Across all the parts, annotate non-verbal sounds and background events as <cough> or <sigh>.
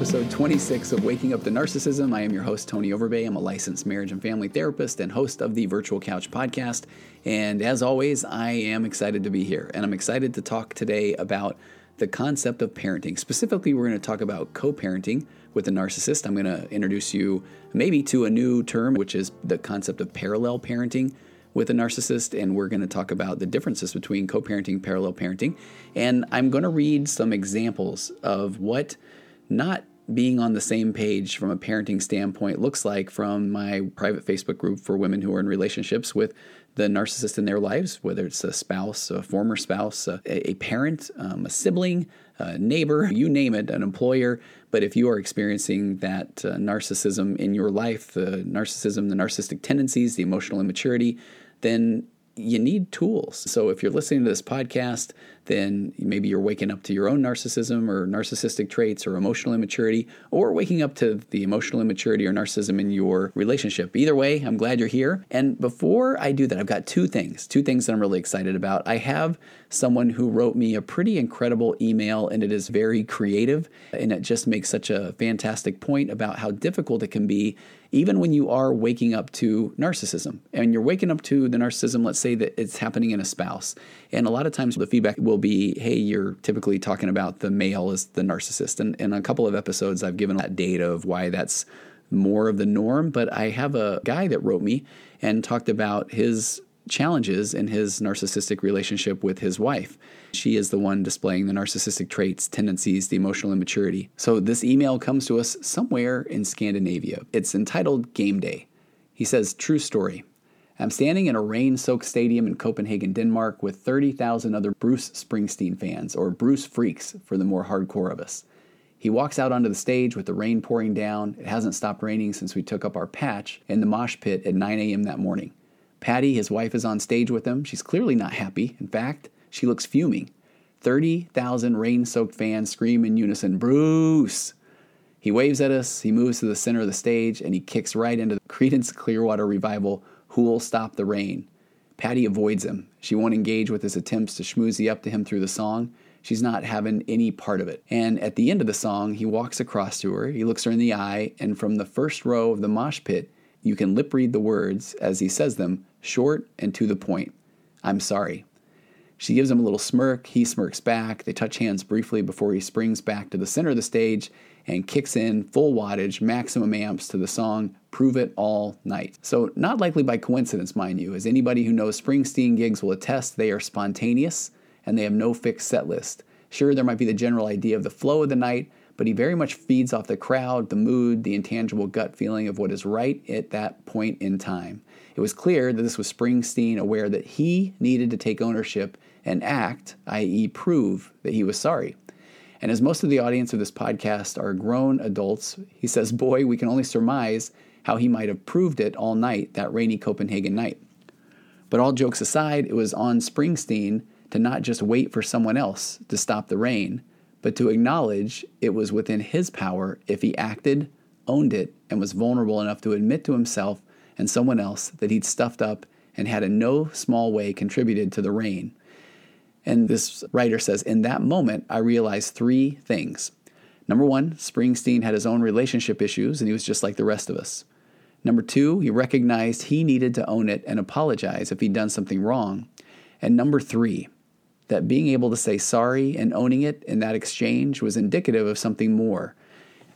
episode 26 of Waking Up to Narcissism. I am your host, Tony Overbay. I'm a licensed marriage and family therapist and host of the Virtual Couch podcast. And as always, I am excited to be here. And I'm excited to talk today about the concept of parenting. Specifically, we're going to talk about co parenting with a narcissist. I'm going to introduce you maybe to a new term, which is the concept of parallel parenting with a narcissist, and we're going to talk about the differences between co parenting, parallel parenting. And I'm going to read some examples of what not being on the same page from a parenting standpoint looks like from my private Facebook group for women who are in relationships with the narcissist in their lives, whether it's a spouse, a former spouse, a, a parent, um, a sibling, a neighbor, you name it, an employer. But if you are experiencing that uh, narcissism in your life, the narcissism, the narcissistic tendencies, the emotional immaturity, then you need tools. So if you're listening to this podcast, then maybe you're waking up to your own narcissism or narcissistic traits or emotional immaturity, or waking up to the emotional immaturity or narcissism in your relationship. Either way, I'm glad you're here. And before I do that, I've got two things, two things that I'm really excited about. I have someone who wrote me a pretty incredible email, and it is very creative, and it just makes such a fantastic point about how difficult it can be even when you are waking up to narcissism. And you're waking up to the narcissism, let's say that it's happening in a spouse. And a lot of times the feedback will be, hey, you're typically talking about the male as the narcissist. And in a couple of episodes, I've given that data of why that's more of the norm. But I have a guy that wrote me and talked about his challenges in his narcissistic relationship with his wife. She is the one displaying the narcissistic traits, tendencies, the emotional immaturity. So this email comes to us somewhere in Scandinavia. It's entitled Game Day. He says, True story. I'm standing in a rain soaked stadium in Copenhagen, Denmark, with 30,000 other Bruce Springsteen fans, or Bruce freaks for the more hardcore of us. He walks out onto the stage with the rain pouring down. It hasn't stopped raining since we took up our patch in the mosh pit at 9 a.m. that morning. Patty, his wife, is on stage with him. She's clearly not happy. In fact, she looks fuming. 30,000 rain soaked fans scream in unison, Bruce! He waves at us, he moves to the center of the stage, and he kicks right into the Creedence Clearwater Revival Who'll Stop the Rain. Patty avoids him. She won't engage with his attempts to schmoozy up to him through the song. She's not having any part of it. And at the end of the song, he walks across to her, he looks her in the eye, and from the first row of the mosh pit, you can lip read the words as he says them, short and to the point. I'm sorry. She gives him a little smirk. He smirks back. They touch hands briefly before he springs back to the center of the stage and kicks in full wattage, maximum amps to the song Prove It All Night. So, not likely by coincidence, mind you, as anybody who knows Springsteen gigs will attest, they are spontaneous and they have no fixed set list. Sure, there might be the general idea of the flow of the night, but he very much feeds off the crowd, the mood, the intangible gut feeling of what is right at that point in time. It was clear that this was Springsteen aware that he needed to take ownership and act, i.e., prove that he was sorry. And as most of the audience of this podcast are grown adults, he says, Boy, we can only surmise how he might have proved it all night, that rainy Copenhagen night. But all jokes aside, it was on Springsteen to not just wait for someone else to stop the rain, but to acknowledge it was within his power if he acted, owned it, and was vulnerable enough to admit to himself and someone else that he'd stuffed up and had in no small way contributed to the rain. And this writer says, In that moment, I realized three things. Number one, Springsteen had his own relationship issues and he was just like the rest of us. Number two, he recognized he needed to own it and apologize if he'd done something wrong. And number three, that being able to say sorry and owning it in that exchange was indicative of something more.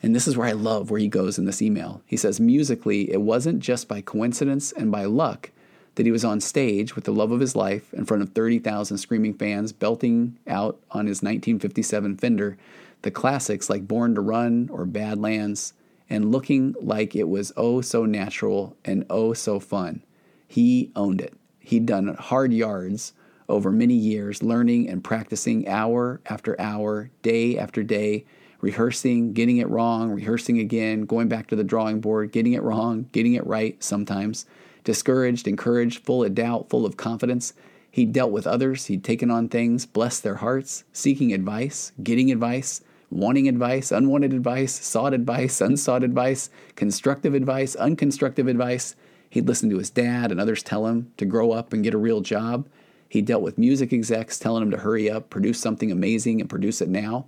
And this is where I love where he goes in this email. He says, musically, it wasn't just by coincidence and by luck that he was on stage with the love of his life in front of 30,000 screaming fans, belting out on his 1957 Fender the classics like Born to Run or Badlands, and looking like it was oh so natural and oh so fun. He owned it. he'd done hard yards over many years, learning and practicing hour after hour, day after day, rehearsing, getting it wrong, rehearsing again, going back to the drawing board, getting it wrong, getting it right sometimes, discouraged, encouraged, full of doubt, full of confidence. He dealt with others, he'd taken on things, blessed their hearts, seeking advice, getting advice, wanting advice, unwanted advice, sought advice, unsought advice, constructive advice, unconstructive advice. He'd listen to his dad and others tell him to grow up and get a real job. He dealt with music execs telling him to hurry up, produce something amazing, and produce it now.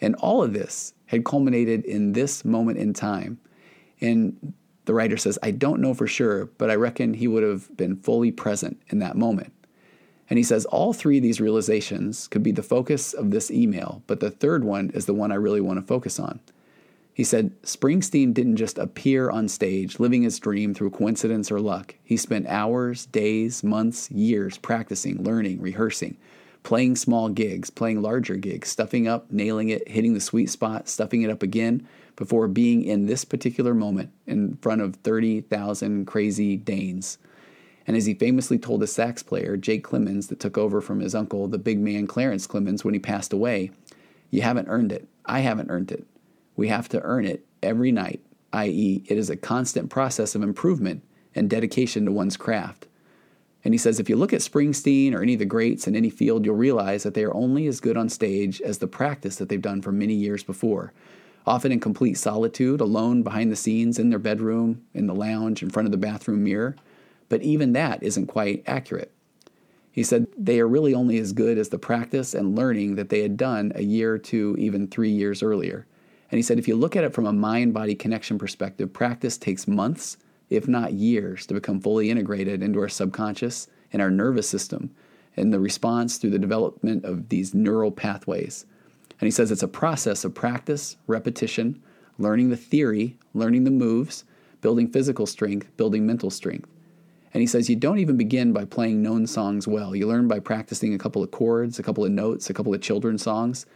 And all of this had culminated in this moment in time. And the writer says, I don't know for sure, but I reckon he would have been fully present in that moment. And he says, all three of these realizations could be the focus of this email, but the third one is the one I really want to focus on. He said, Springsteen didn't just appear on stage living his dream through coincidence or luck. He spent hours, days, months, years practicing, learning, rehearsing, playing small gigs, playing larger gigs, stuffing up, nailing it, hitting the sweet spot, stuffing it up again before being in this particular moment in front of 30,000 crazy Danes. And as he famously told the sax player, Jake Clemons, that took over from his uncle, the big man Clarence Clemons, when he passed away, you haven't earned it. I haven't earned it. We have to earn it every night, i.e., it is a constant process of improvement and dedication to one's craft. And he says if you look at Springsteen or any of the greats in any field, you'll realize that they are only as good on stage as the practice that they've done for many years before. Often in complete solitude, alone behind the scenes, in their bedroom, in the lounge, in front of the bathroom mirror. But even that isn't quite accurate. He said they are really only as good as the practice and learning that they had done a year, two, even three years earlier. And he said if you look at it from a mind body connection perspective, practice takes months if not years, to become fully integrated into our subconscious and our nervous system and the response through the development of these neural pathways. And he says it's a process of practice, repetition, learning the theory, learning the moves, building physical strength, building mental strength. And he says you don't even begin by playing known songs well. You learn by practicing a couple of chords, a couple of notes, a couple of children's songs,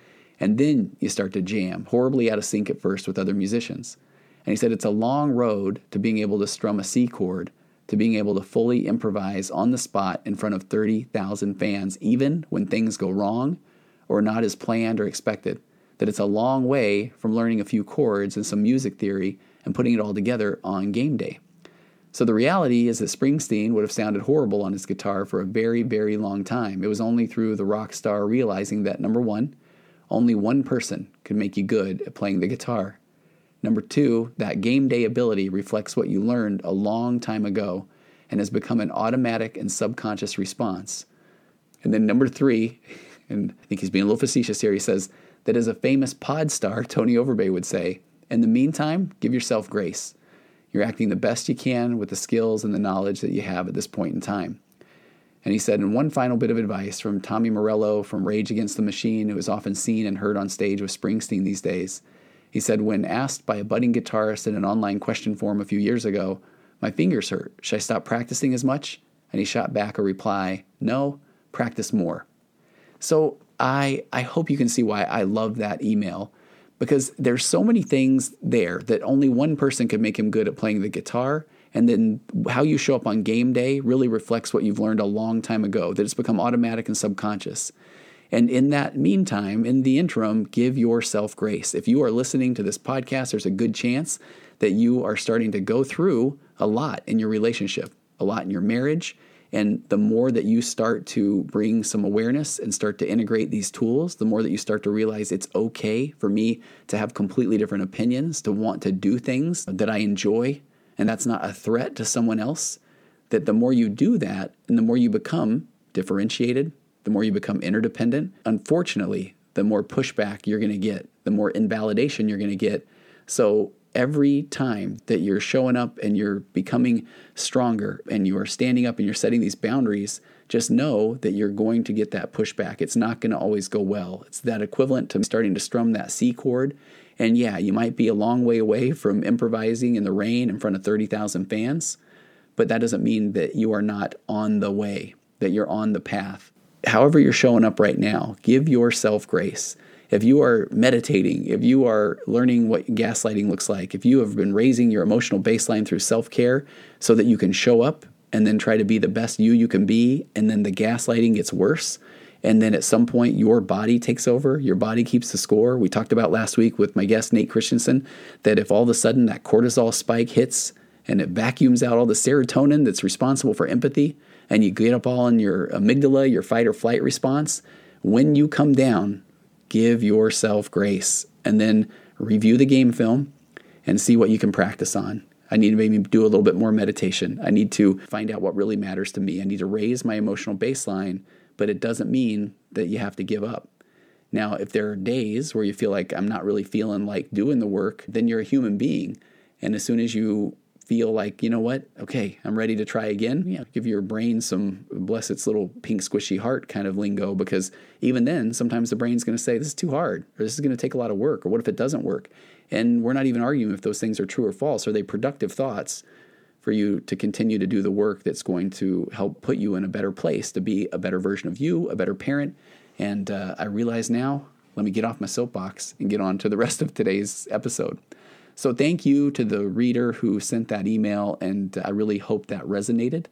and then you start to jam, horribly out of sync at first with other musicians. And he said it's a long road to being able to strum a C chord, to being able to fully improvise on the spot in front of 30,000 fans, even when things go wrong or not as planned or expected. That it's a long way from learning a few chords and some music theory and putting it all together on game day. So the reality is that Springsteen would have sounded horrible on his guitar for a very, very long time. It was only through the rock star realizing that number one, only one person could make you good at playing the guitar. Number two, that game day ability reflects what you learned a long time ago and has become an automatic and subconscious response. And then number three, <laughs> and I think he's being a little facetious here, he says that as a famous pod star, Tony Overbay would say, in the meantime, give yourself grace. You're acting the best you can with the skills and the knowledge that you have at this point in time. And he said, in one final bit of advice from Tommy Morello from Rage Against the Machine, who is often seen and heard on stage with Springsteen these days, he said, when asked by a budding guitarist in an online question forum a few years ago, My fingers hurt. Should I stop practicing as much? And he shot back a reply, No, practice more. So I, I hope you can see why I love that email because there's so many things there that only one person could make him good at playing the guitar. And then how you show up on game day really reflects what you've learned a long time ago, that it's become automatic and subconscious. And in that meantime, in the interim, give yourself grace. If you are listening to this podcast, there's a good chance that you are starting to go through a lot in your relationship, a lot in your marriage. And the more that you start to bring some awareness and start to integrate these tools, the more that you start to realize it's okay for me to have completely different opinions, to want to do things that I enjoy, and that's not a threat to someone else. That the more you do that and the more you become differentiated, the more you become interdependent, unfortunately, the more pushback you're going to get, the more invalidation you're going to get. So every time that you're showing up and you're becoming stronger and you are standing up and you're setting these boundaries, just know that you're going to get that pushback. It's not going to always go well. It's that equivalent to starting to strum that C chord. And yeah, you might be a long way away from improvising in the rain in front of 30,000 fans, but that doesn't mean that you are not on the way, that you're on the path however you're showing up right now, give yourself grace. If you are meditating, if you are learning what gaslighting looks like, if you have been raising your emotional baseline through self care so that you can show up and then try to be the best you you can be, and then the gaslighting gets worse. And then at some point, your body takes over. Your body keeps the score. We talked about last week with my guest, Nate Christensen, that if all of a sudden that cortisol spike hits and it vacuums out all the serotonin that's responsible for empathy, and you get up all in your amygdala, your fight or flight response, when you come down, give yourself grace and then review the game film and see what you can practice on. I need to maybe do a little bit more meditation. I need to find out what really matters to me. I need to raise my emotional baseline, but it doesn't mean that you have to give up. Now, if there are days where you feel like I'm not really feeling like doing the work, then you're a human being. And as soon as you feel like, you know what, okay, I'm ready to try again, give your brain some bless its little pink squishy heart kind of lingo because even then, sometimes the brain's going to say, this is too hard, or this is going to take a lot of work, or what if it doesn't work? And we're not even arguing if those things are true or false. Are they productive thoughts for you to continue to do the work that's going to help put you in a better place to be a better version of you, a better parent? And uh, I realize now, let me get off my soapbox and get on to the rest of today's episode. So, thank you to the reader who sent that email, and I really hope that resonated.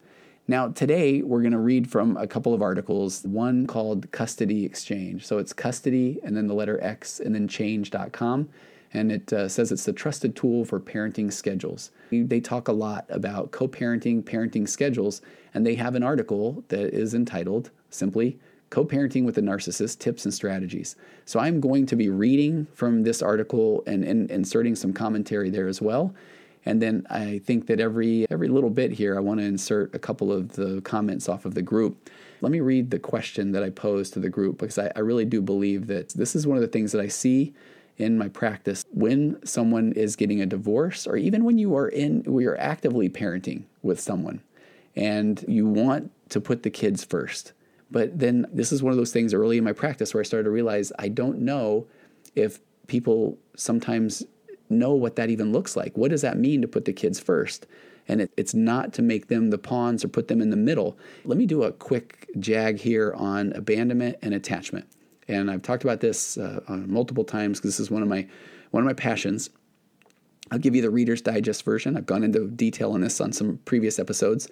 Now, today we're going to read from a couple of articles, one called Custody Exchange. So, it's custody and then the letter X and then change.com and it uh, says it's the trusted tool for parenting schedules. They talk a lot about co parenting, parenting schedules, and they have an article that is entitled simply Co parenting with a narcissist tips and strategies. So I'm going to be reading from this article and, and inserting some commentary there as well. And then I think that every every little bit here, I want to insert a couple of the comments off of the group. Let me read the question that I posed to the group because I, I really do believe that this is one of the things that I see in my practice when someone is getting a divorce or even when you are in we are actively parenting with someone and you want to put the kids first but then this is one of those things early in my practice where i started to realize i don't know if people sometimes know what that even looks like. What does that mean to put the kids first? And it, it's not to make them the pawns or put them in the middle. Let me do a quick jag here on abandonment and attachment. And I've talked about this uh, multiple times because this is one of my one of my passions. I'll give you the Reader's Digest version. I've gone into detail on this on some previous episodes,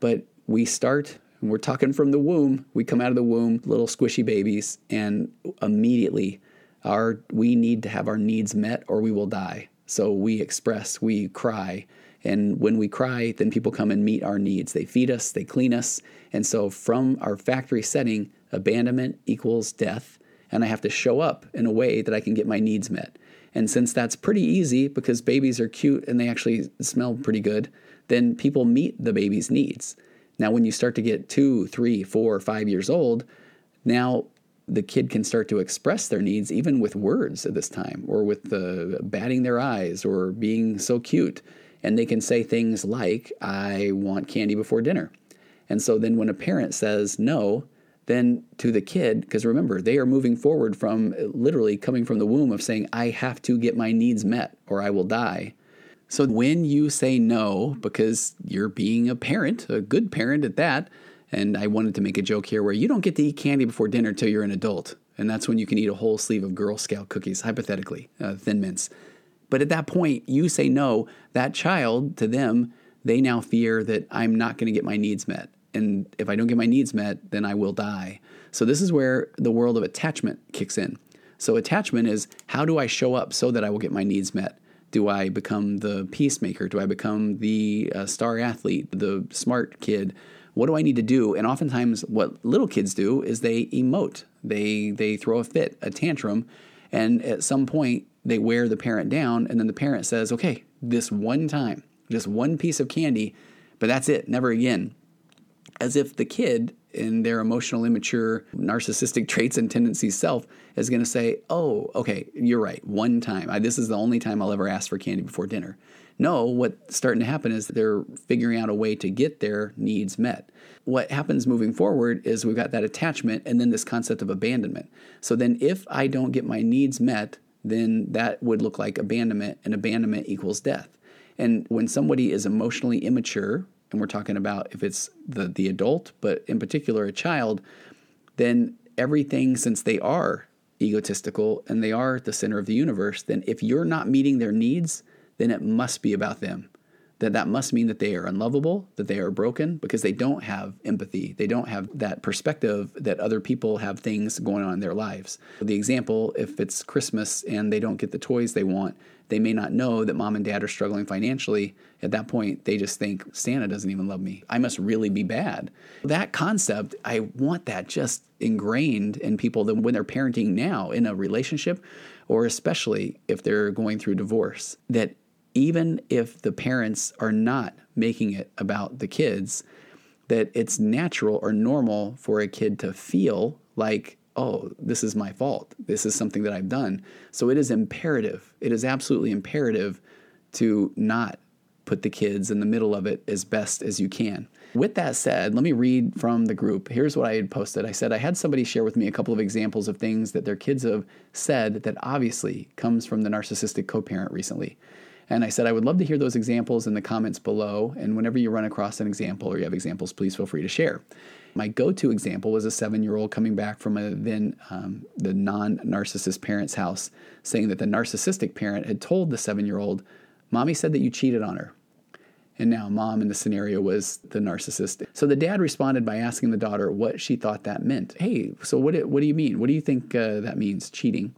but we start we're talking from the womb. We come out of the womb, little squishy babies, and immediately our we need to have our needs met or we will die. So we express, we cry, and when we cry, then people come and meet our needs. They feed us, they clean us. And so from our factory setting, abandonment equals death and I have to show up in a way that I can get my needs met. And since that's pretty easy because babies are cute and they actually smell pretty good, then people meet the baby's needs. Now, when you start to get two, three, four, five years old, now the kid can start to express their needs even with words at this time or with the batting their eyes or being so cute. And they can say things like, I want candy before dinner. And so then when a parent says no, then to the kid, because remember, they are moving forward from literally coming from the womb of saying, I have to get my needs met or I will die. So when you say no, because you're being a parent, a good parent at that, and I wanted to make a joke here where you don't get to eat candy before dinner until you're an adult. And that's when you can eat a whole sleeve of Girl Scout cookies, hypothetically, uh, thin mints. But at that point, you say no, that child, to them, they now fear that I'm not going to get my needs met and if I don't get my needs met, then I will die. So this is where the world of attachment kicks in. So attachment is how do I show up so that I will get my needs met? Do I become the peacemaker? Do I become the uh, star athlete, the smart kid? What do I need to do? And oftentimes, what little kids do is they emote. They they throw a fit, a tantrum, and at some point they wear the parent down, and then the parent says, "Okay, this one time, just one piece of candy, but that's it, never again." as if the kid in their emotional, immature, narcissistic traits and tendencies self is going to say, Oh, okay, you're right, one time. I, this is the only time I'll ever ask for candy before dinner. No, what's starting to happen is they're figuring out a way to get their needs met. What happens moving forward is we've got that attachment and then this concept of abandonment. So then, if I don't get my needs met, then that would look like abandonment, and abandonment equals death. And when somebody is emotionally immature, and we're talking about if it's the, the adult, but in particular a child, then everything, since they are egotistical and they are the center of the universe, then if you're not meeting their needs, then it must be about them. That that must mean that they are unlovable, that they are broken because they don't have empathy. They don't have that perspective that other people have things going on in their lives. The example, if it's Christmas and they don't get the toys they want, they may not know that mom and dad are struggling financially. At that point, they just think, Santa doesn't even love me. I must really be bad. That concept, I want that just ingrained in people that when they're parenting now in a relationship, or especially if they're going through divorce, that even if the parents are not making it about the kids, that it's natural or normal for a kid to feel like, oh, this is my fault. This is something that I've done. So it is imperative. It is absolutely imperative to not put the kids in the middle of it as best as you can. With that said, let me read from the group. Here's what I had posted. I said I had somebody share with me a couple of examples of things that their kids have said that obviously comes from the narcissistic co-parent recently. And I said, I would love to hear those examples in the comments below. And whenever you run across an example or you have examples, please feel free to share. My go to example was a seven year old coming back from a then um, the non narcissist parent's house saying that the narcissistic parent had told the seven year old, Mommy said that you cheated on her. And now mom in the scenario was the narcissist. So the dad responded by asking the daughter what she thought that meant. Hey, so what, what do you mean? What do you think uh, that means, cheating?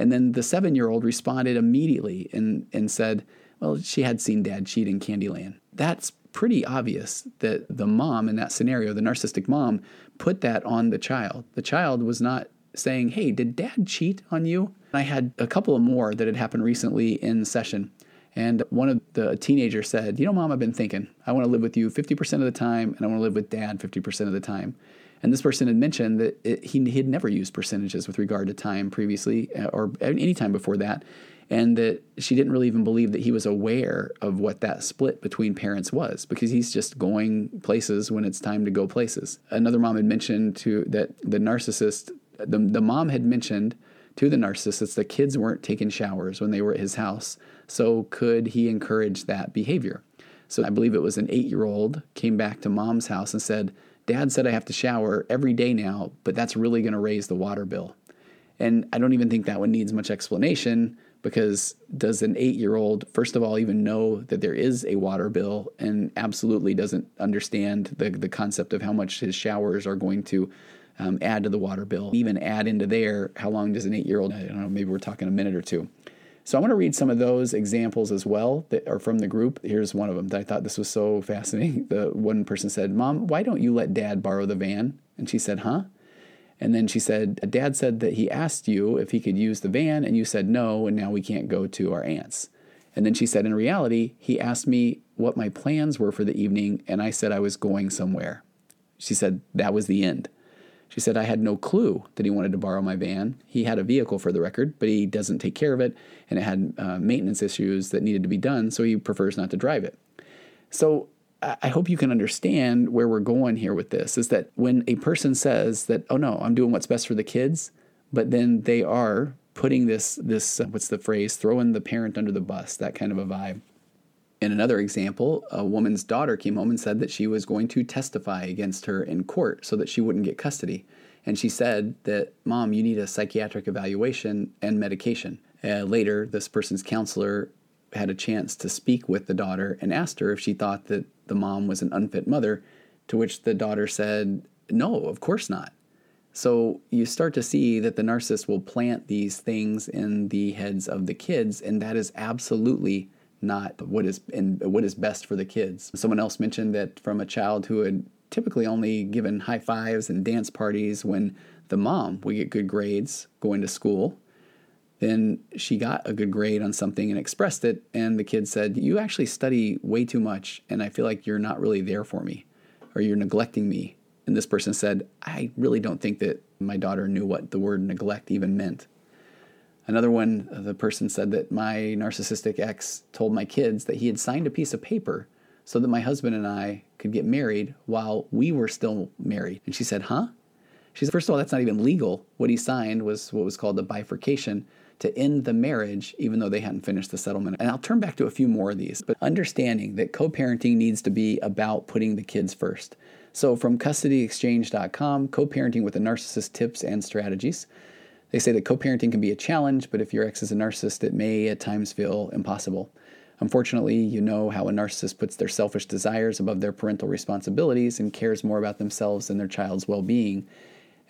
And then the seven year old responded immediately and, and said, Well, she had seen dad cheat in Candyland. That's pretty obvious that the mom in that scenario, the narcissistic mom, put that on the child. The child was not saying, Hey, did dad cheat on you? I had a couple of more that had happened recently in session. And one of the teenagers said, You know, mom, I've been thinking, I want to live with you 50% of the time, and I want to live with dad 50% of the time. And this person had mentioned that it, he, he had never used percentages with regard to time previously uh, or any time before that. And that she didn't really even believe that he was aware of what that split between parents was because he's just going places when it's time to go places. Another mom had mentioned to that the narcissist, the, the mom had mentioned to the narcissist that kids weren't taking showers when they were at his house. So could he encourage that behavior? So I believe it was an eight year old came back to mom's house and said, Dad said I have to shower every day now, but that's really going to raise the water bill. And I don't even think that one needs much explanation because does an eight year old, first of all, even know that there is a water bill and absolutely doesn't understand the, the concept of how much his showers are going to um, add to the water bill? Even add into there, how long does an eight year old, I don't know, maybe we're talking a minute or two. So I want to read some of those examples as well that are from the group. Here's one of them that I thought this was so fascinating. <laughs> The one person said, "Mom, why don't you let Dad borrow the van?" And she said, "Huh?" And then she said, Dad said that he asked you if he could use the van, and you said no, and now we can't go to our aunt's. And then she said, In reality, he asked me what my plans were for the evening, and I said I was going somewhere. She said, That was the end. She said, I had no clue that he wanted to borrow my van. He had a vehicle for the record, but he doesn't take care of it, and it had uh, maintenance issues that needed to be done, so he prefers not to drive it. So I hope you can understand where we're going here with this is that when a person says that, oh no, I'm doing what's best for the kids, but then they are putting this, this uh, what's the phrase, throwing the parent under the bus, that kind of a vibe. In another example, a woman's daughter came home and said that she was going to testify against her in court so that she wouldn't get custody. And she said that, Mom, you need a psychiatric evaluation and medication. Uh, later, this person's counselor had a chance to speak with the daughter and asked her if she thought that the mom was an unfit mother, to which the daughter said, No, of course not. So you start to see that the narcissist will plant these things in the heads of the kids, and that is absolutely not what is and what is best for the kids. Someone else mentioned that from a child who had typically only given high fives and dance parties when the mom would get good grades going to school. Then she got a good grade on something and expressed it, and the kid said, You actually study way too much, and I feel like you're not really there for me, or you're neglecting me. And this person said, I really don't think that my daughter knew what the word neglect even meant. Another one, uh, the person said that my narcissistic ex told my kids that he had signed a piece of paper so that my husband and I could get married while we were still married. And she said, Huh? She said, First of all, that's not even legal. What he signed was what was called a bifurcation to end the marriage, even though they hadn't finished the settlement. And I'll turn back to a few more of these, but understanding that co parenting needs to be about putting the kids first. So, from custodyexchange.com, co parenting with a narcissist tips and strategies. They say that co parenting can be a challenge, but if your ex is a narcissist, it may at times feel impossible. Unfortunately, you know how a narcissist puts their selfish desires above their parental responsibilities and cares more about themselves than their child's well being.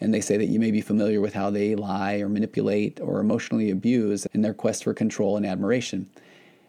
And they say that you may be familiar with how they lie or manipulate or emotionally abuse in their quest for control and admiration.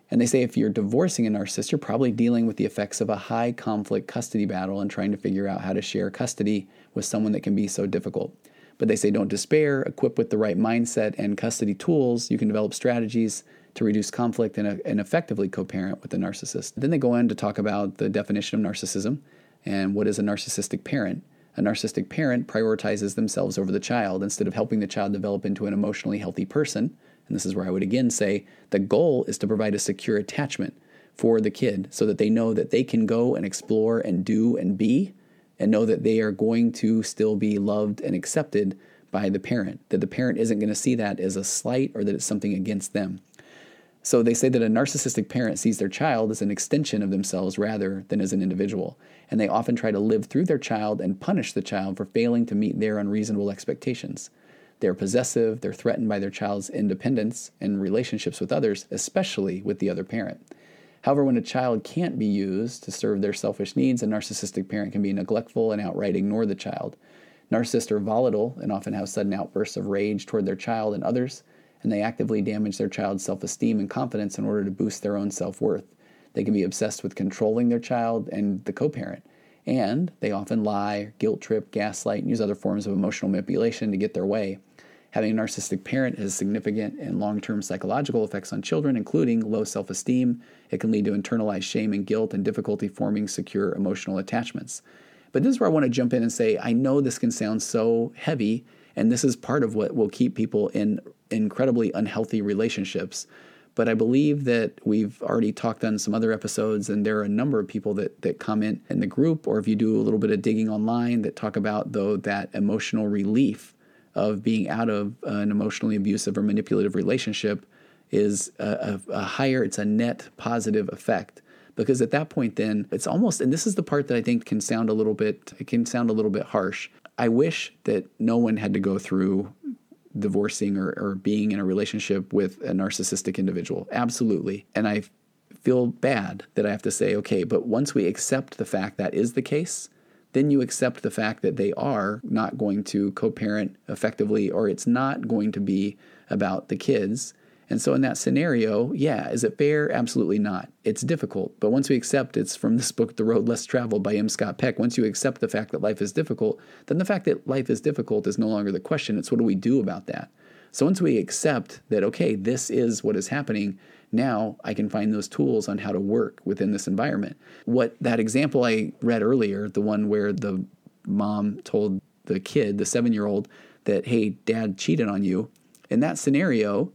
And they say if you're divorcing a narcissist, you're probably dealing with the effects of a high conflict custody battle and trying to figure out how to share custody with someone that can be so difficult. But they say don't despair, equipped with the right mindset and custody tools, you can develop strategies to reduce conflict and, uh, and effectively co parent with the narcissist. Then they go on to talk about the definition of narcissism and what is a narcissistic parent. A narcissistic parent prioritizes themselves over the child instead of helping the child develop into an emotionally healthy person. And this is where I would again say the goal is to provide a secure attachment for the kid so that they know that they can go and explore and do and be and know that they are going to still be loved and accepted by the parent, that the parent isn't going to see that as a slight or that it's something against them. So they say that a narcissistic parent sees their child as an extension of themselves rather than as an individual. And they often try to live through their child and punish the child for failing to meet their unreasonable expectations. They're possessive, they're threatened by their child's independence and relationships with others, especially with the other parent. However, when a child can't be used to serve their selfish needs, a narcissistic parent can be neglectful and outright ignore the child. Narcissists are volatile and often have sudden outbursts of rage toward their child and others and they actively damage their child's self esteem and confidence in order to boost their own self worth. They can be obsessed with controlling their child and the co parent. And they often lie, guilt trip, gaslight, and use other forms of emotional manipulation to get their way. Having a narcissistic parent has significant and long term psychological effects on children, including low self esteem. It can lead to internalized shame and guilt and difficulty forming secure emotional attachments. But this is where I want to jump in and say I know this can sound so heavy, and this is part of what will keep people in incredibly unhealthy relationships. But I believe that we've already talked on some other episodes, and there are a number of people that, that comment in the group, or if you do a little bit of digging online, that talk about, though, that emotional relief of being out of an emotionally abusive or manipulative relationship is a, a, a higher, it's a net positive effect because at that point then it's almost and this is the part that i think can sound a little bit it can sound a little bit harsh i wish that no one had to go through divorcing or, or being in a relationship with a narcissistic individual. Absolutely. And I feel bad that I have to say, okay, but once we accept the fact that is the case, then you accept the fact that they are not going to co parent effectively or it's not going to be about the kids. And so, in that scenario, yeah, is it fair? Absolutely not. It's difficult. But once we accept it's from this book, The Road Less Traveled by M. Scott Peck, once you accept the fact that life is difficult, then the fact that life is difficult is no longer the question. It's what do we do about that? So, once we accept that, okay, this is what is happening, now I can find those tools on how to work within this environment. What that example I read earlier, the one where the mom told the kid, the seven year old, that, hey, dad cheated on you, in that scenario,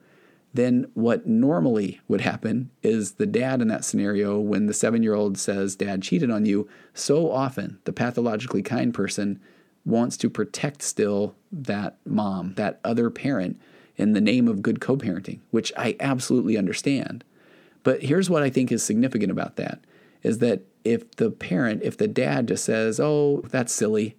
then what normally would happen is the dad in that scenario, when the seven year old says, Dad cheated on you, so often the pathologically kind person wants to protect still that mom, that other parent, in the name of good co parenting, which I absolutely understand. But here's what I think is significant about that is that if the parent, if the dad just says, Oh, that's silly,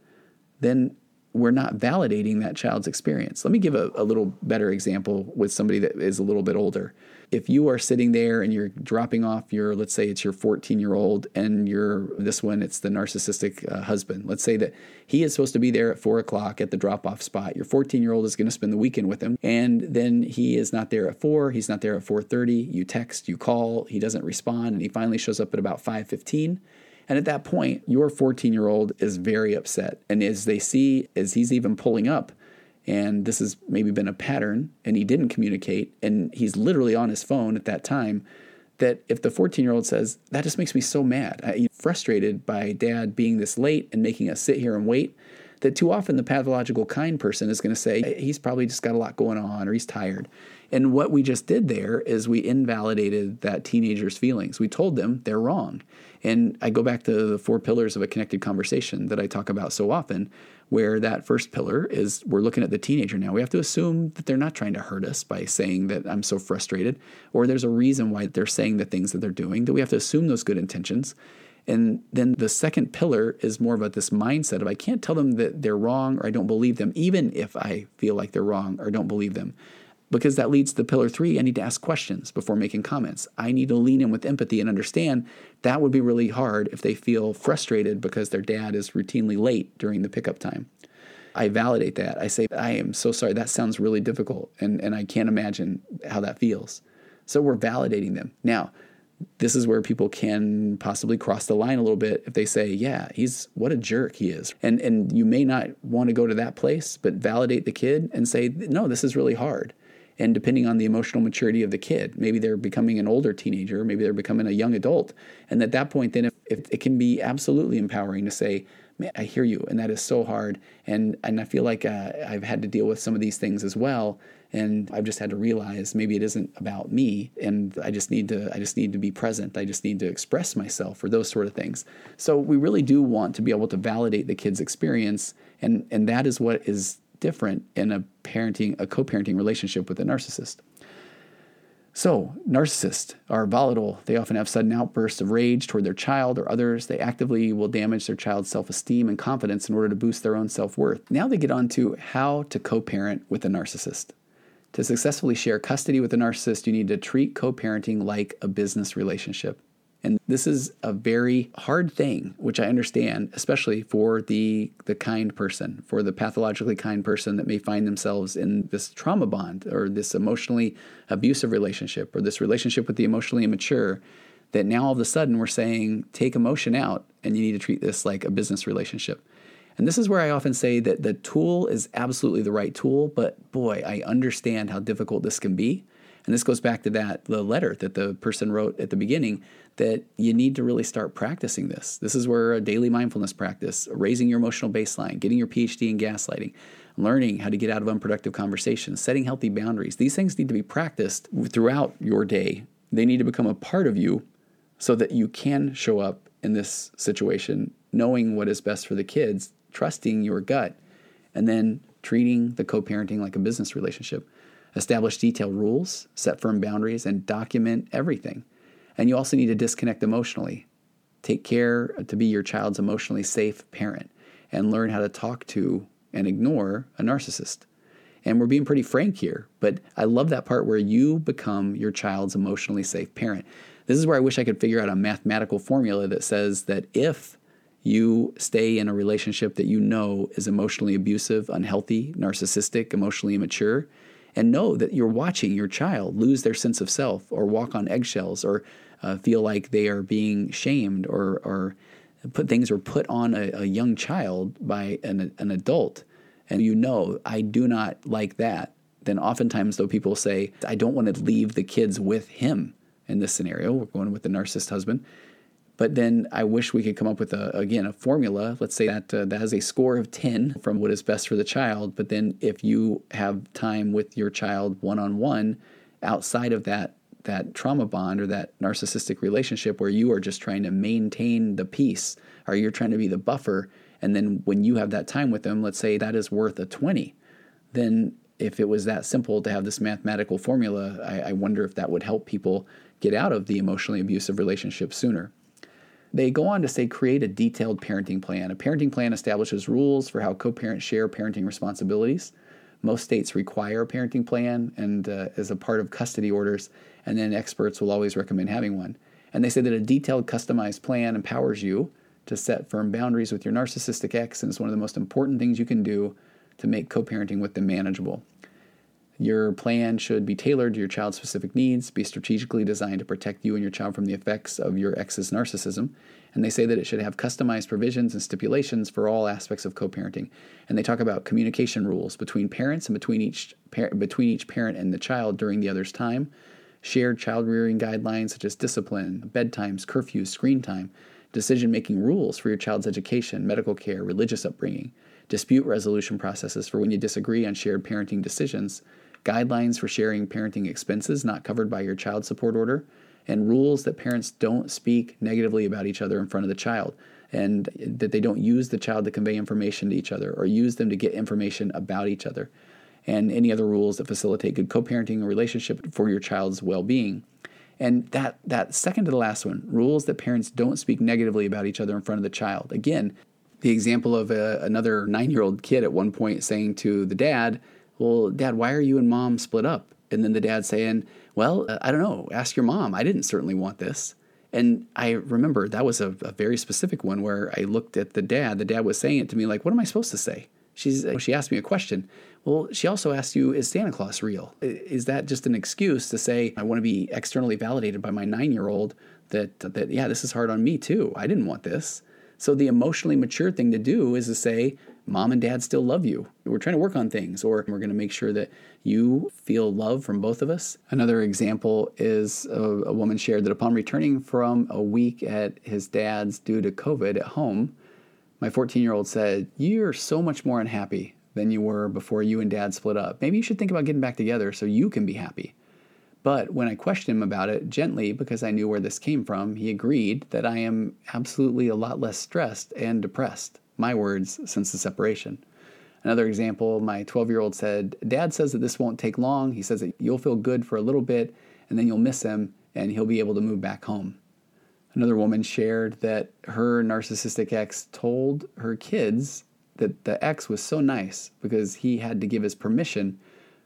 then we're not validating that child's experience. Let me give a, a, little better example with somebody that is a little bit older. If you are sitting there and you're dropping off your, let's say it's your 14 year old, and you're this one, it's the narcissistic uh, husband. Let's say that he is supposed to be there at four o'clock at the drop off spot. Your 14 year old is going to spend the weekend with him, and then he is not there at four. He's not there at 4:30. You text, you call, he doesn't respond, and he finally shows up at about 5:15 and at that point, your 14 year old is very upset. And as they see, as he's even pulling up, and this has maybe been a pattern, and he didn't communicate, and he's literally on his phone at that time, that if the 14 year old says, That just makes me so mad, I'm frustrated by dad being this late and making us sit here and wait, that too often the pathological kind person is going to say, He's probably just got a lot going on or he's tired. And what we just did there is we invalidated that teenager's feelings. We told them they're wrong. And I go back to the four pillars of a connected conversation that I talk about so often, where that first pillar is we're looking at the teenager now. We have to assume that they're not trying to hurt us by saying that I'm so frustrated, or there's a reason why they're saying the things that they're doing, that we have to assume those good intentions. And then the second pillar is more about this mindset of I can't tell them that they're wrong or I don't believe them, even if I feel like they're wrong or don't believe them. Because that leads to pillar three. I need to ask questions before making comments. I need to lean in with empathy and understand that would be really hard if they feel frustrated because their dad is routinely late during the pickup time. I validate that. I say, I am so sorry. That sounds really difficult. And, and I can't imagine how that feels. So we're validating them. Now, this is where people can possibly cross the line a little bit if they say, "Yeah, he's what a jerk he is," and and you may not want to go to that place, but validate the kid and say, "No, this is really hard." And depending on the emotional maturity of the kid, maybe they're becoming an older teenager, maybe they're becoming a young adult. And at that point, then if, if it can be absolutely empowering to say, Man, I hear you, and that is so hard. And and I feel like uh, I've had to deal with some of these things as well, and I've just had to realize maybe it isn't about me, and I just need to I just need to be present. I just need to express myself or those sort of things. So we really do want to be able to validate the kid's experience, and and that is what is different in a parenting, a co parenting relationship with a narcissist. So, narcissists are volatile. They often have sudden outbursts of rage toward their child or others. They actively will damage their child's self esteem and confidence in order to boost their own self worth. Now they get on to how to co parent with a narcissist. To successfully share custody with a narcissist, you need to treat co parenting like a business relationship. And this is a very hard thing, which I understand, especially for the, the kind person, for the pathologically kind person that may find themselves in this trauma bond or this emotionally abusive relationship or this relationship with the emotionally immature. That now all of a sudden we're saying, take emotion out and you need to treat this like a business relationship. And this is where I often say that the tool is absolutely the right tool, but boy, I understand how difficult this can be. And this goes back to that the letter that the person wrote at the beginning that you need to really start practicing this. This is where a daily mindfulness practice, raising your emotional baseline, getting your PhD in gaslighting, learning how to get out of unproductive conversations, setting healthy boundaries. These things need to be practiced throughout your day. They need to become a part of you so that you can show up in this situation knowing what is best for the kids, trusting your gut, and then treating the co parenting like a business relationship. Establish detailed rules, set firm boundaries, and document everything. And you also need to disconnect emotionally. Take care to be your child's emotionally safe parent and learn how to talk to and ignore a narcissist. And we're being pretty frank here, but I love that part where you become your child's emotionally safe parent. This is where I wish I could figure out a mathematical formula that says that if you stay in a relationship that you know is emotionally abusive, unhealthy, narcissistic, emotionally immature, and know that you're watching your child lose their sense of self or walk on eggshells or uh, feel like they are being shamed or, or put things are put on a, a young child by an, an adult, and you know, I do not like that, then oftentimes, though, people say, I don't want to leave the kids with him in this scenario. We're going with the narcissist husband. But then I wish we could come up with a again a formula. Let's say that uh, that has a score of 10 from what is best for the child. But then if you have time with your child one on one outside of that that trauma bond or that narcissistic relationship where you are just trying to maintain the peace or you're trying to be the buffer and then when you have that time with them let's say that is worth a 20 then if it was that simple to have this mathematical formula I, I wonder if that would help people get out of the emotionally abusive relationship sooner they go on to say create a detailed parenting plan. A parenting plan establishes rules for how co parents share parenting responsibilities. Most states require a parenting plan and uh, as a part of custody orders, and then experts will always recommend having one. And they say that a detailed, customized plan empowers you to set firm boundaries with your narcissistic ex, and it's one of the most important things you can do to make co parenting with them manageable. Your plan should be tailored to your child's specific needs, be strategically designed to protect you and your child from the effects of your ex's narcissism. And they say that it should have customized provisions and stipulations for all aspects of co-parenting. And they talk about communication rules between parents and between each par- between each parent and the child during the other's time, shared child rearing guidelines such as discipline, bedtimes, curfews, screen time, decision making rules for your child's education, medical care, religious upbringing, dispute resolution processes for when you disagree on shared parenting decisions guidelines for sharing parenting expenses not covered by your child support order, and rules that parents don't speak negatively about each other in front of the child and that they don't use the child to convey information to each other or use them to get information about each other and any other rules that facilitate good co-parenting relationship for your child's well-being. And that that second to the last one rules that parents don't speak negatively about each other in front of the child. Again the example of a, another nine-year-old kid at one point saying to the dad well, Dad, why are you and mom split up? And then the dad saying, Well, uh, I don't know, ask your mom. I didn't certainly want this. And I remember that was a, a, very specific one where I looked at the dad. The dad was saying it to me like, What am I supposed to say? She's, she asked me a question. Well, she also asked you, Is Santa Claus real? Is that just an excuse to say, I want to be externally validated by my nine year old that, that, yeah, this is hard on me too. I didn't want this. So the emotionally mature thing to do is to say, Mom and dad still love you. We're trying to work on things, or we're going to make sure that you feel love from both of us. Another example is a, a woman shared that upon returning from a week at his dad's due to COVID at home, my 14 year old said, You're so much more unhappy than you were before you and dad split up. Maybe you should think about getting back together so you can be happy. But when I questioned him about it gently, because I knew where this came from, he agreed that I am absolutely a lot less stressed and depressed. My words since the separation. Another example, my 12 year old said, Dad says that this won't take long. He says that you'll feel good for a little bit and then you'll miss him and he'll be able to move back home. Another woman shared that her narcissistic ex told her kids that the ex was so nice because he had to give his permission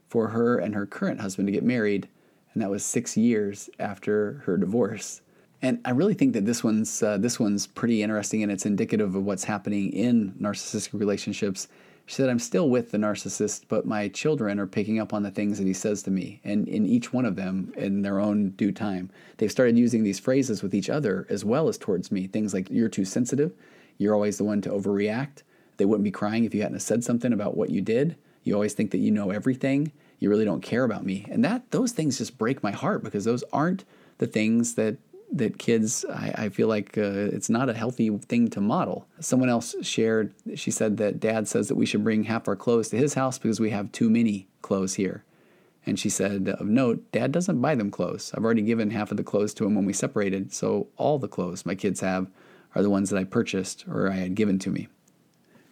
for her and her current husband to get married and that was six years after her divorce. And I really think that this one's uh, this one's pretty interesting, and it's indicative of what's happening in narcissistic relationships. She said, "I'm still with the narcissist, but my children are picking up on the things that he says to me, and in each one of them, in their own due time, they've started using these phrases with each other as well as towards me. Things like "You're too sensitive," "You're always the one to overreact," "They wouldn't be crying if you hadn't said something about what you did," "You always think that you know everything," you really don't care about me. And that those things just break my heart because those aren't the things that that kids I, I feel like uh, it's not a healthy thing to model. Someone else shared. She said that dad says that we should bring half our clothes to his house because we have too many clothes here. And she said, of note, dad doesn't buy them clothes. I've already given half of the clothes to him when we separated, so all the clothes my kids have are the ones that I purchased or I had given to me.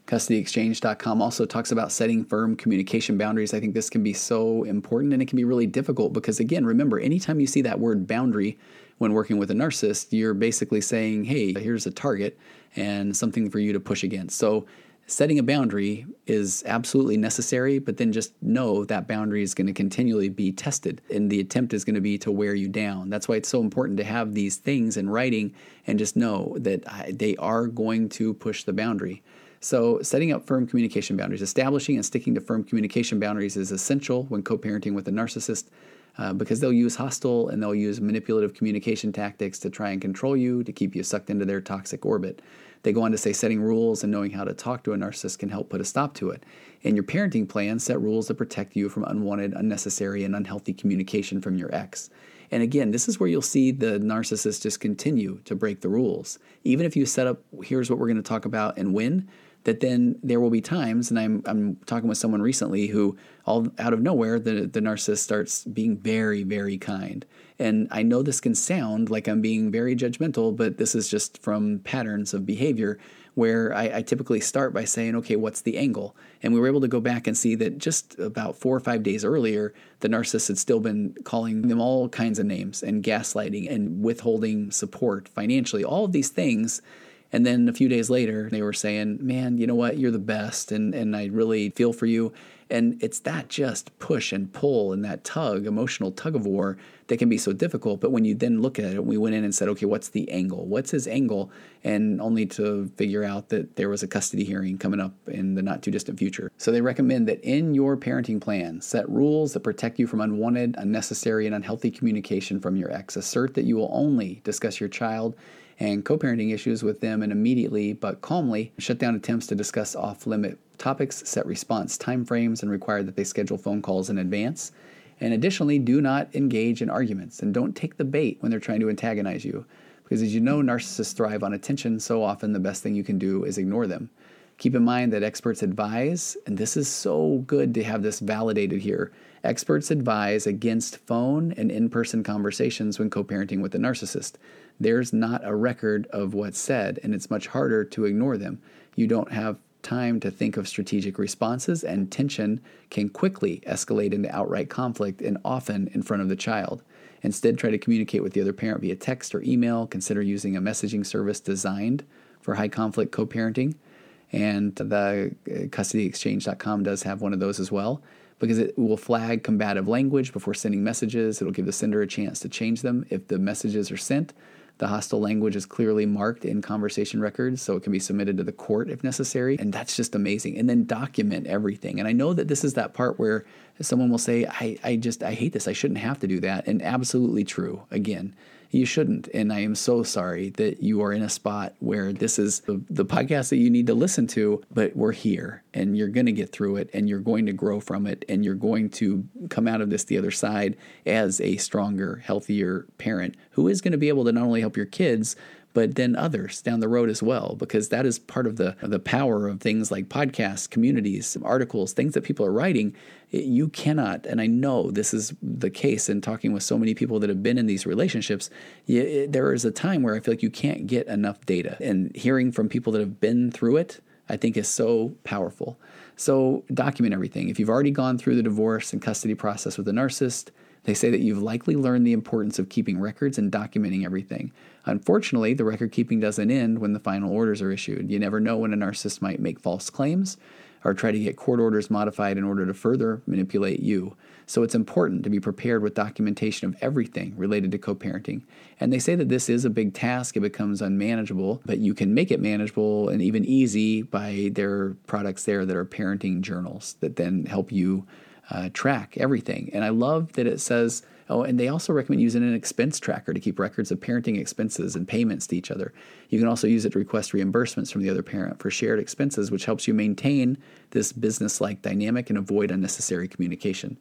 CustodyExchange.com also talks about setting firm communication boundaries. I think this can be so important and it can be really difficult because, again, remember, anytime you see that word boundary when working with a narcissist, you're basically saying, hey, here's a target and something for you to push against. So, setting a boundary is absolutely necessary, but then just know that boundary is going to continually be tested and the attempt is going to be to wear you down. That's why it's so important to have these things in writing and just know that they are going to push the boundary. So, setting up firm communication boundaries, establishing and sticking to firm communication boundaries is essential when co parenting with a narcissist uh, because they'll use hostile and they'll use manipulative communication tactics to try and control you, to keep you sucked into their toxic orbit. They go on to say setting rules and knowing how to talk to a narcissist can help put a stop to it. In your parenting plan, set rules that protect you from unwanted, unnecessary, and unhealthy communication from your ex. And again, this is where you'll see the narcissist just continue to break the rules. Even if you set up, here's what we're going to talk about and win, that then there will be times, and I'm, I'm talking with someone recently who, all out of nowhere, the, the narcissist starts being very, very kind. And I know this can sound like I'm being very judgmental, but this is just from patterns of behavior where I, I, typically start by saying, okay, what's the angle? And we were able to go back and see that just about four or five days earlier, the narcissist had still been calling them all kinds of names and gaslighting and withholding support financially, all of these things and then a few days later, they were saying, Man, you know what? You're the best. And, and I really feel for you. And it's that just push and pull and that tug, emotional tug of war that can be so difficult. But when you then look at it, we went in and said, okay, what's the angle? What's his angle? And only to figure out that there was a custody hearing coming up in the not too distant future. So they recommend that in your parenting plan, set rules that protect you from unwanted, unnecessary, and unhealthy communication from your ex. Assert that you will only discuss your child and co parenting issues with them and immediately but calmly shut down attempts to discuss off limit topics, set response timeframes, and require that they schedule phone calls in advance. And additionally, do not engage in arguments and don't take the bait when they're trying to antagonize you. Because as you know, narcissists thrive on attention, so often the best thing you can do is ignore them. Keep in mind that experts advise, and this is so good to have this validated here. Experts advise against phone and in person conversations when co parenting with a narcissist. There's not a record of what's said, and it's much harder to ignore them. You don't have time to think of strategic responses, and tension can quickly escalate into outright conflict and often in front of the child. Instead, try to communicate with the other parent via text or email. Consider using a messaging service designed for high conflict co parenting. And the uh, custodyexchange.com does have one of those as well. because it will flag combative language before sending messages. It'll give the sender a chance to change them if the messages are sent. The hostile language is clearly marked in conversation records, so it can be submitted to the court if necessary. And that's just amazing. And then document everything. And I know that this is that part where someone will say, I, I just, I hate this. I shouldn't have to do that. And absolutely true. Again, you shouldn't. And I am so sorry that you are in a spot where this is the, the podcast that you need to listen to, but we're here and you're going to get through it and you're going to grow from it and you're going to come out of this the other side as a stronger, healthier parent who is going to be able to not only help your kids, but then others down the road as well, because that is part of the the power of things like podcasts, communities, articles, things that people are writing. You cannot, and I know this is the case in talking with so many people that have been in these relationships. There is a time where I feel like you can't get enough data, and hearing from people that have been through it, I think is so powerful. So document everything. If you've already gone through the divorce and custody process with a narcissist, they say that you've likely learned the importance of keeping records and documenting everything. Unfortunately, the record keeping doesn't end when the final orders are issued. You never know when a narcissist might make false claims or try to get court orders modified in order to further manipulate you. So it's important to be prepared with documentation of everything related to co parenting. And they say that this is a big task, it becomes unmanageable, but you can make it manageable and even easy by their products there that are parenting journals that then help you uh, track everything. And I love that it says, oh, and they also recommend using an expense tracker to keep records of parenting expenses and payments to each other. You can also use it to request reimbursements from the other parent for shared expenses, which helps you maintain this business like dynamic and avoid unnecessary communication.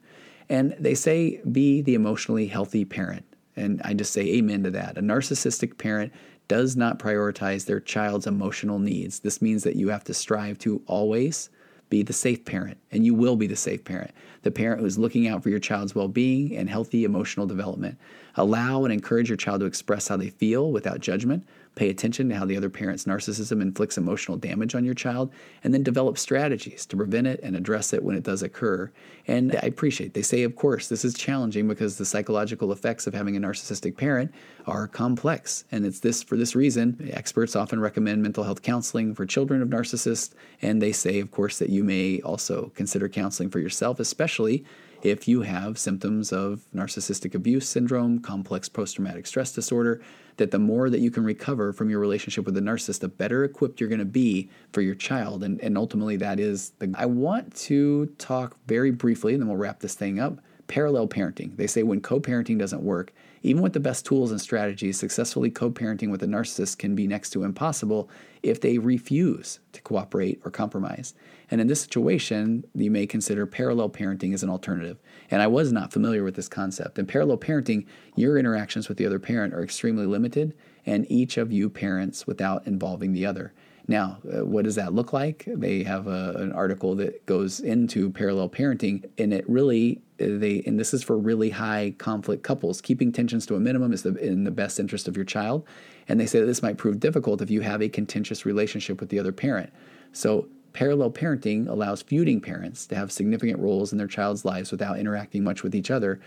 And they say be the emotionally healthy parent. And I just say amen to that. A narcissistic parent does not prioritize their child's emotional needs. This means that you have to strive to always be the safe parent, and you will be the safe parent, the parent who's looking out for your child's well being and healthy emotional development. Allow and encourage your child to express how they feel without judgment. Pay attention to how the other parent's narcissism inflicts emotional damage on your child, and then develop strategies to prevent it and address it when it does occur. And I appreciate they say, of course, this is challenging because the psychological effects of having a narcissistic parent are complex. And it's this for this reason, experts often recommend mental health counseling for children of narcissists. And they say, of course, that you may also consider counseling for yourself, especially if you have symptoms of narcissistic abuse syndrome, complex post traumatic stress disorder, that the more that you can recover from your relationship with the narcissist, the better equipped you're going to be for your child. And, and ultimately, that is the. I want to talk very briefly, and then we'll wrap this thing up. Parallel parenting. They say when co parenting doesn't work, even with the best tools and strategies, successfully co parenting with a narcissist can be next to impossible if they refuse to cooperate or compromise. And in this situation, you may consider parallel parenting as an alternative. And I was not familiar with this concept. In parallel parenting, your interactions with the other parent are extremely limited, and each of you parents without involving the other. Now, uh, what does that look like? They have a, an article that goes into parallel parenting, and it really uh, they and this is for really high conflict couples. Keeping tensions to a minimum is the, in the best interest of your child, and they say that this might prove difficult if you have a contentious relationship with the other parent. So Parallel parenting allows feuding parents to have significant roles in their child's lives without interacting much with each other.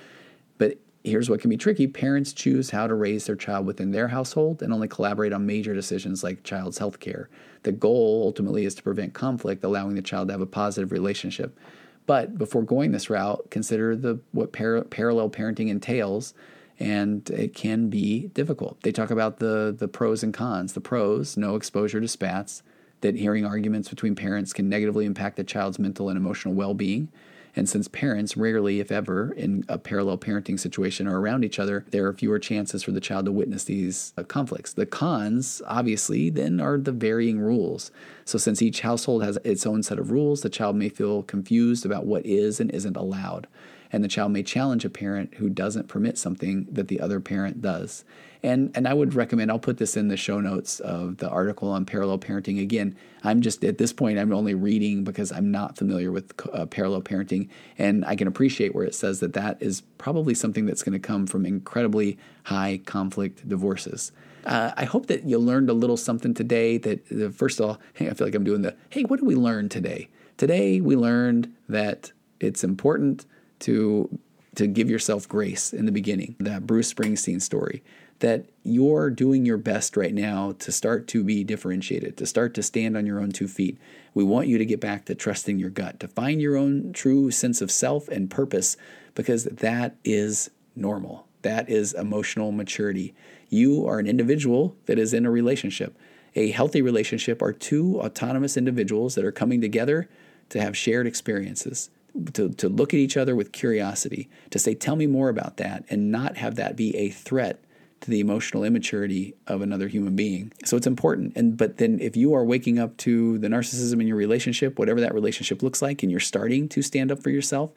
But here's what can be tricky parents choose how to raise their child within their household and only collaborate on major decisions like child's health care. The goal ultimately is to prevent conflict, allowing the child to have a positive relationship. But before going this route, consider the what par- parallel parenting entails and it can be difficult. They talk about the the pros and cons. The pros, no exposure to spats that hearing arguments between parents can negatively impact a child's mental and emotional well being. And since parents rarely, if ever, in a parallel parenting situation are around each other, there are fewer chances for the child to witness these uh, conflicts. The cons, obviously, then are the varying rules. So, since each household has its own set of rules, the child may feel confused about what is and isn't allowed and the child may challenge a parent who doesn't permit something that the other parent does. And and I would recommend I'll put this in the show notes of the article on parallel parenting. Again, I'm just at this point I'm only reading because I'm not familiar with uh, parallel parenting, and I can appreciate where it says that that is probably something that's going to come from incredibly high conflict divorces. Uh, I hope that you learned a little something today. That uh, first of all, <laughs> hey, I feel like I'm doing the hey, what did we learn today? Today we learned that it's important to to give yourself grace in the beginning. That Bruce Springsteen story that you're doing your best right now to start to be differentiated, to start to stand on your own two feet. We want you to get back to trusting your gut, to find your own true sense of self and purpose, because that is normal. That is emotional maturity. You are an individual that is in a relationship. A healthy relationship are two autonomous individuals that are coming together to have shared experiences, to, to look at each other with curiosity, to say, Tell me more about that, and not have that be a threat to the emotional immaturity of another human being. So it's important. And but then if you are waking up to the narcissism in your relationship, whatever that relationship looks like, and you're starting to stand up for yourself,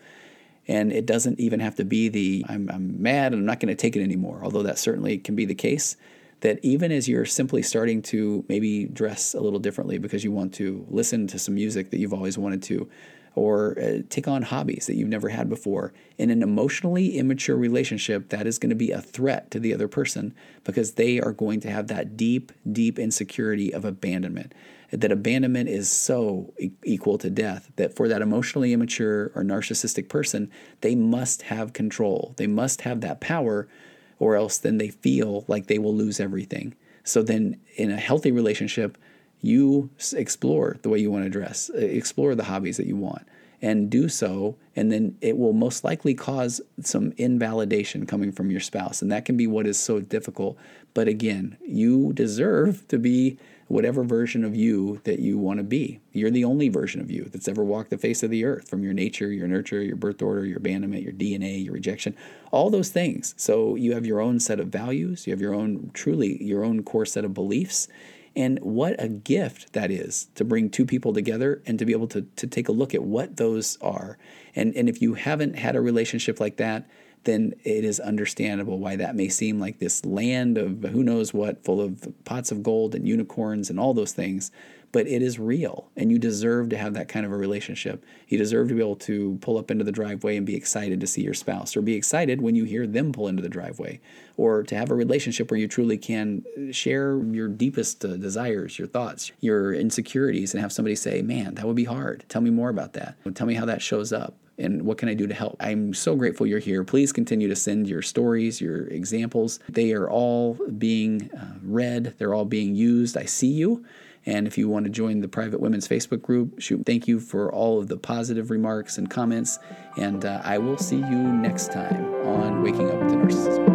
and it doesn't even have to be the I'm, I'm mad and I'm not going to take it anymore, although that certainly can be the case. That even as you're simply starting to maybe dress a little differently because you want to listen to some music that you've always wanted to, or uh, take on hobbies that you've never had before. In an emotionally immature relationship, that is going to be a threat to the other person because they are going to have that deep, deep insecurity of abandonment. That abandonment is so e- equal to death that for that emotionally immature or narcissistic person, they must have control. They must have that power, or else then they feel like they will lose everything. So then, in a healthy relationship, you explore the way you want to dress, explore the hobbies that you want, and do so. And then it will most likely cause some invalidation coming from your spouse. And that can be what is so difficult. But again, you deserve to be whatever version of you that you want to be. You're the only version of you that's ever walked the face of the earth from your nature, your nurture, your birth order, your abandonment, your DNA, your rejection, all those things. So you have your own set of values, you have your own, truly, your own core set of beliefs. And what a gift that is to bring two people together and to be able to, to take a look at what those are. And, and if you haven't had a relationship like that, then it is understandable why that may seem like this land of who knows what, full of pots of gold and unicorns and all those things. But it is real, and you deserve to have that kind of a relationship. You deserve to be able to pull up into the driveway and be excited to see your spouse, or be excited when you hear them pull into the driveway, or to have a relationship where you truly can share your deepest uh, desires, your thoughts, your insecurities, and have somebody say, Man, that would be hard. Tell me more about that. Tell me how that shows up and what can I do to help? I'm so grateful you're here. Please continue to send your stories, your examples. They are all being uh, read, they're all being used. I see you. And if you want to join the private women's Facebook group, shoot, thank you for all of the positive remarks and comments. And uh, I will see you next time on Waking Up the Narcissism.